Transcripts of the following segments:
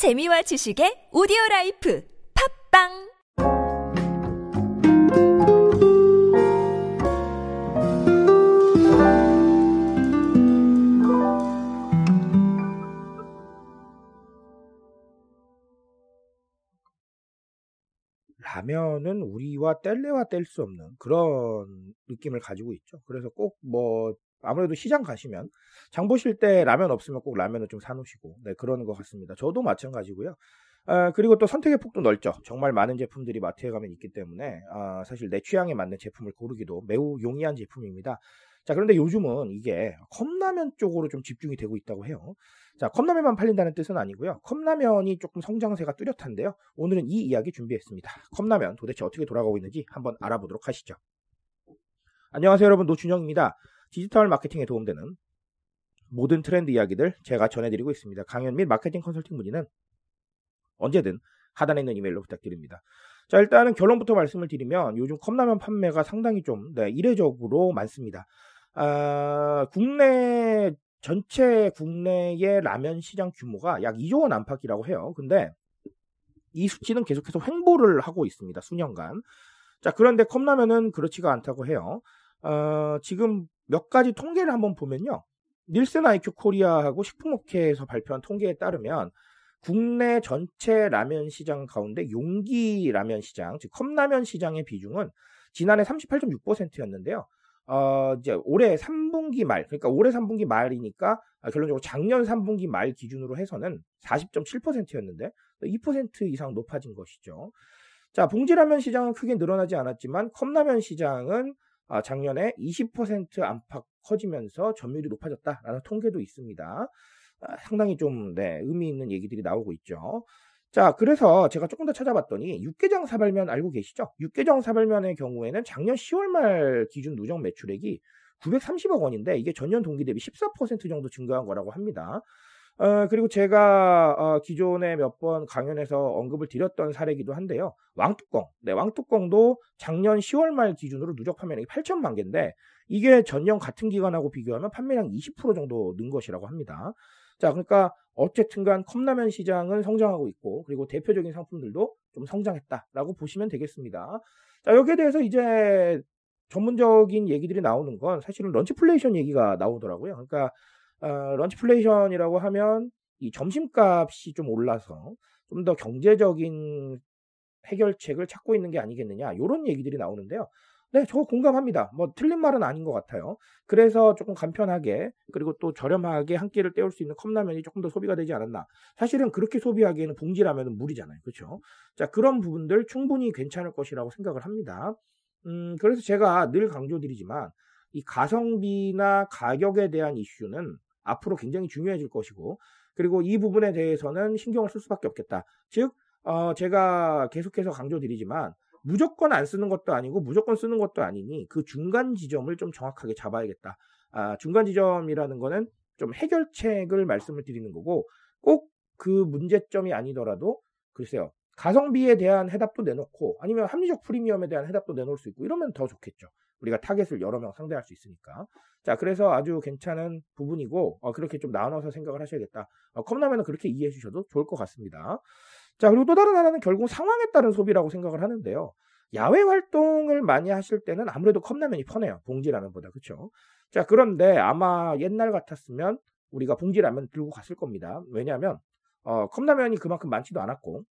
재미와 지식의 오디오 라이프 팟빵 라면은 우리와 뗄래야 뗄 수 없는 그런 느낌을 가지고 있죠. 그래서 꼭 뭐 아무래도 시장 가시면 장 보실 때 라면 없으면 꼭 라면을 좀 사놓으시고 네 그러는 것 같습니다. 저도 마찬가지고요. 아, 그리고 또 선택의 폭도 넓죠. 정말 많은 제품들이 마트에 가면 있기 때문에 아, 사실 내 취향에 맞는 제품을 고르기도 매우 용이한 제품입니다. 자, 그런데 요즘은 이게 컵라면 쪽으로 좀 집중이 되고 있다고 해요. 자, 컵라면만 팔린다는 뜻은 아니고요. 컵라면이 조금 성장세가 뚜렷한데요. 오늘은 이 이야기 준비했습니다. 컵라면 도대체 어떻게 돌아가고 있는지 한번 알아보도록 하시죠. 안녕하세요, 여러분. 노준영입니다. 디지털 마케팅에 도움되는 모든 트렌드 이야기들 제가 전해드리고 있습니다. 강연 및 마케팅 컨설팅 문의는 언제든 하단에 있는 이메일로 부탁드립니다. 자, 일단은 결론부터 말씀을 드리면 요즘 컵라면 판매가 상당히 좀 네, 이례적으로 많습니다. 아, 국내 전체 국내의 라면 시장 규모가 약 2조 원 안팎이라고 해요. 근데 이 수치는 계속해서 횡보를 하고 있습니다. 수년간. 자, 그런데 컵라면은 그렇지가 않다고 해요. 어, 지금 몇 가지 통계를 한번 보면요. 닐슨 아이큐 코리아하고 식품업계에서 발표한 통계에 따르면 국내 전체 라면 시장 가운데 용기 라면 시장, 즉 컵라면 시장의 비중은 지난해 38.6%였는데요. 어, 이제 올해 3분기 말, 그러니까 올해 3분기 말이니까 아, 결론적으로 작년 3분기 말 기준으로 해서는 40.7%였는데 2% 이상 높아진 것이죠. 자, 봉지라면 시장은 크게 늘어나지 않았지만 컵라면 시장은 아, 작년에 20% 안팎 커지면서 점유율이 높아졌다라는 통계도 있습니다. 아, 상당히 좀 네, 의미 있는 얘기들이 나오고 있죠. 자, 그래서 제가 조금 더 찾아봤더니 육개장 사발면 알고 계시죠? 육개장 사발면의 경우에는 작년 10월 말 기준 누적 매출액이 930억 원인데 이게 전년 동기 대비 14% 정도 증가한 거라고 합니다. 어, 그리고 제가 어, 기존에 몇 번 강연에서 언급을 드렸던 사례이기도 한데요. 왕뚜껑. 네, 왕뚜껑도 작년 10월 말 기준으로 누적 판매량이 8천만 개인데 이게 전년 같은 기간하고 비교하면 판매량 20% 정도 는 것이라고 합니다. 자, 그러니까 어쨌든 간 컵라면 시장은 성장하고 있고 그리고 대표적인 상품들도 좀 성장했다라고 보시면 되겠습니다. 자, 여기에 대해서 이제 전문적인 얘기들이 나오는 건 사실은 런치플레이션 얘기가 나오더라고요. 그러니까 어, lunchflation이라고 하면 이 점심값이 좀 올라서 좀 더 경제적인 해결책을 찾고 있는 게 아니겠느냐 이런 얘기들이 나오는데요. 네, 저 공감합니다. 뭐 틀린 말은 아닌 것 같아요. 그래서 조금 간편하게 그리고 또 저렴하게 한 끼를 때울 수 있는 컵라면이 조금 더 소비가 되지 않았나. 사실은 그렇게 소비하기에는 봉지라면은 무리잖아요. 그렇죠? 자, 그런 부분들 충분히 괜찮을 것이라고 생각을 합니다. 음, 그래서 제가 늘 강조드리지만 이 가성비나 가격에 대한 이슈는 앞으로 굉장히 중요해질 것이고 그리고 이 부분에 대해서는 신경을 쓸 수밖에 없겠다. 즉, 어, 제가 계속해서 강조드리지만 무조건 안 쓰는 것도 아니고 무조건 쓰는 것도 아니니 그 중간 지점을 좀 정확하게 잡아야겠다. 아, 중간 지점이라는 거는 좀 해결책을 말씀을 드리는 거고 꼭 그 문제점이 아니더라도 글쎄요. 가성비에 대한 해답도 내놓고 아니면 합리적 프리미엄에 대한 해답도 내놓을 수 있고 이러면 더 좋겠죠. 우리가 타겟을 여러 명 상대할 수 있으니까. 자, 그래서 아주 괜찮은 부분이고 어, 그렇게 좀 나눠서 생각을 하셔야겠다. 어, 컵라면은 그렇게 이해해 주셔도 좋을 것 같습니다. 자, 그리고 또 다른 하나는 결국 상황에 따른 소비라고 생각을 하는데요. 야외 활동을 많이 하실 때는 아무래도 컵라면이 편해요. 봉지라면보다. 그렇죠? 자, 그런데 아마 옛날 같았으면 우리가 봉지라면 들고 갔을 겁니다. 왜냐하면 어, 컵라면이 그만큼 많지도 않았고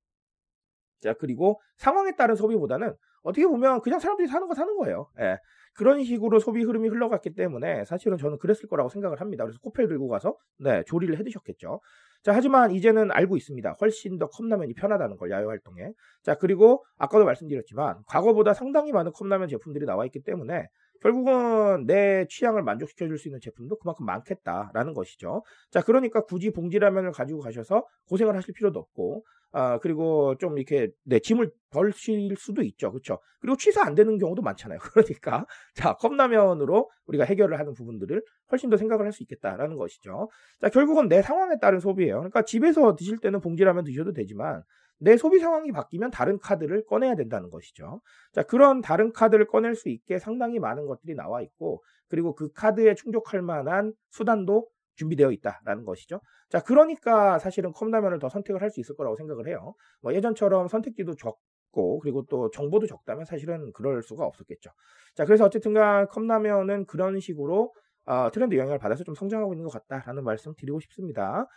자, 그리고 상황에 따른 소비보다는 어떻게 보면 그냥 사람들이 사는 거 사는 거예요. 예. 그런 식으로 소비 흐름이 흘러갔기 때문에 사실은 저는 그랬을 거라고 생각을 합니다. 그래서 코펠 들고 가서 네, 조리를 해 드셨겠죠. 자, 하지만 이제는 알고 있습니다. 훨씬 더 컵라면이 편하다는 걸 야외 활동에. 자, 그리고 아까도 말씀드렸지만 과거보다 상당히 많은 컵라면 제품들이 나와 있기 때문에 결국은 내 취향을 만족시켜 줄 수 있는 제품도 그만큼 많겠다라는 것이죠. 자, 그러니까 굳이 봉지라면을 가지고 가셔서 고생을 하실 필요도 없고 아, 그리고 좀 이렇게, 네, 짐을 덜 실 수도 있죠. 그렇죠 그리고 취사 안 되는 경우도 많잖아요. 그러니까, 자, 컵라면으로 우리가 해결을 하는 부분들을 훨씬 더 생각을 할 수 있겠다라는 것이죠. 자, 결국은 내 상황에 따른 소비예요. 그러니까 집에서 드실 때는 봉지라면 드셔도 되지만, 내 소비 상황이 바뀌면 다른 카드를 꺼내야 된다는 것이죠. 자, 그런 다른 카드를 꺼낼 수 있게 상당히 많은 것들이 나와 있고, 그리고 그 카드에 충족할 만한 수단도 준비되어 있다라는 것이죠. 자, 그러니까 사실은 컵라면을 더 선택을 할 수 있을 거라고 생각을 해요. 뭐 예전처럼 선택지도 적고 그리고 또 정보도 적다면 사실은 그럴 수가 없었겠죠. 자, 그래서 어쨌든간 컵라면은 그런 식으로 어, 트렌드 영향을 받아서 좀 성장하고 있는 것 같다라는 말씀 드리고 싶습니다.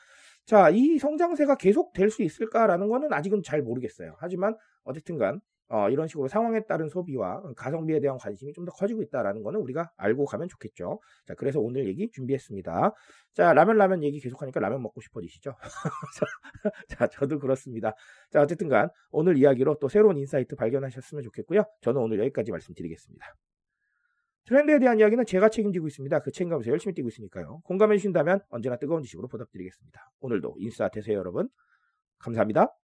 자, 이 성장세가 계속 될 수 있을까라는 거는 아직은 잘 모르겠어요. 하지만 어쨌든간 어, 이런 식으로 상황에 따른 소비와 가성비에 대한 관심이 좀 더 커지고 있다라는 거는 우리가 알고 가면 좋겠죠. 자, 그래서 오늘 얘기 준비했습니다. 자, 라면 라면 얘기 계속하니까 라면 먹고 싶어지시죠? 자, 저도 그렇습니다. 자, 어쨌든 간 오늘 이야기로 또 새로운 insight 발견하셨으면 좋겠고요. 저는 오늘 여기까지 말씀드리겠습니다. 트렌드에 대한 이야기는 제가 책임지고 있습니다. 그 책임감에서 열심히 뛰고 있으니까요. 공감해 주신다면 언제나 뜨거운 지식으로 보답드리겠습니다. 오늘도 인싸 되세요, 여러분. 감사합니다.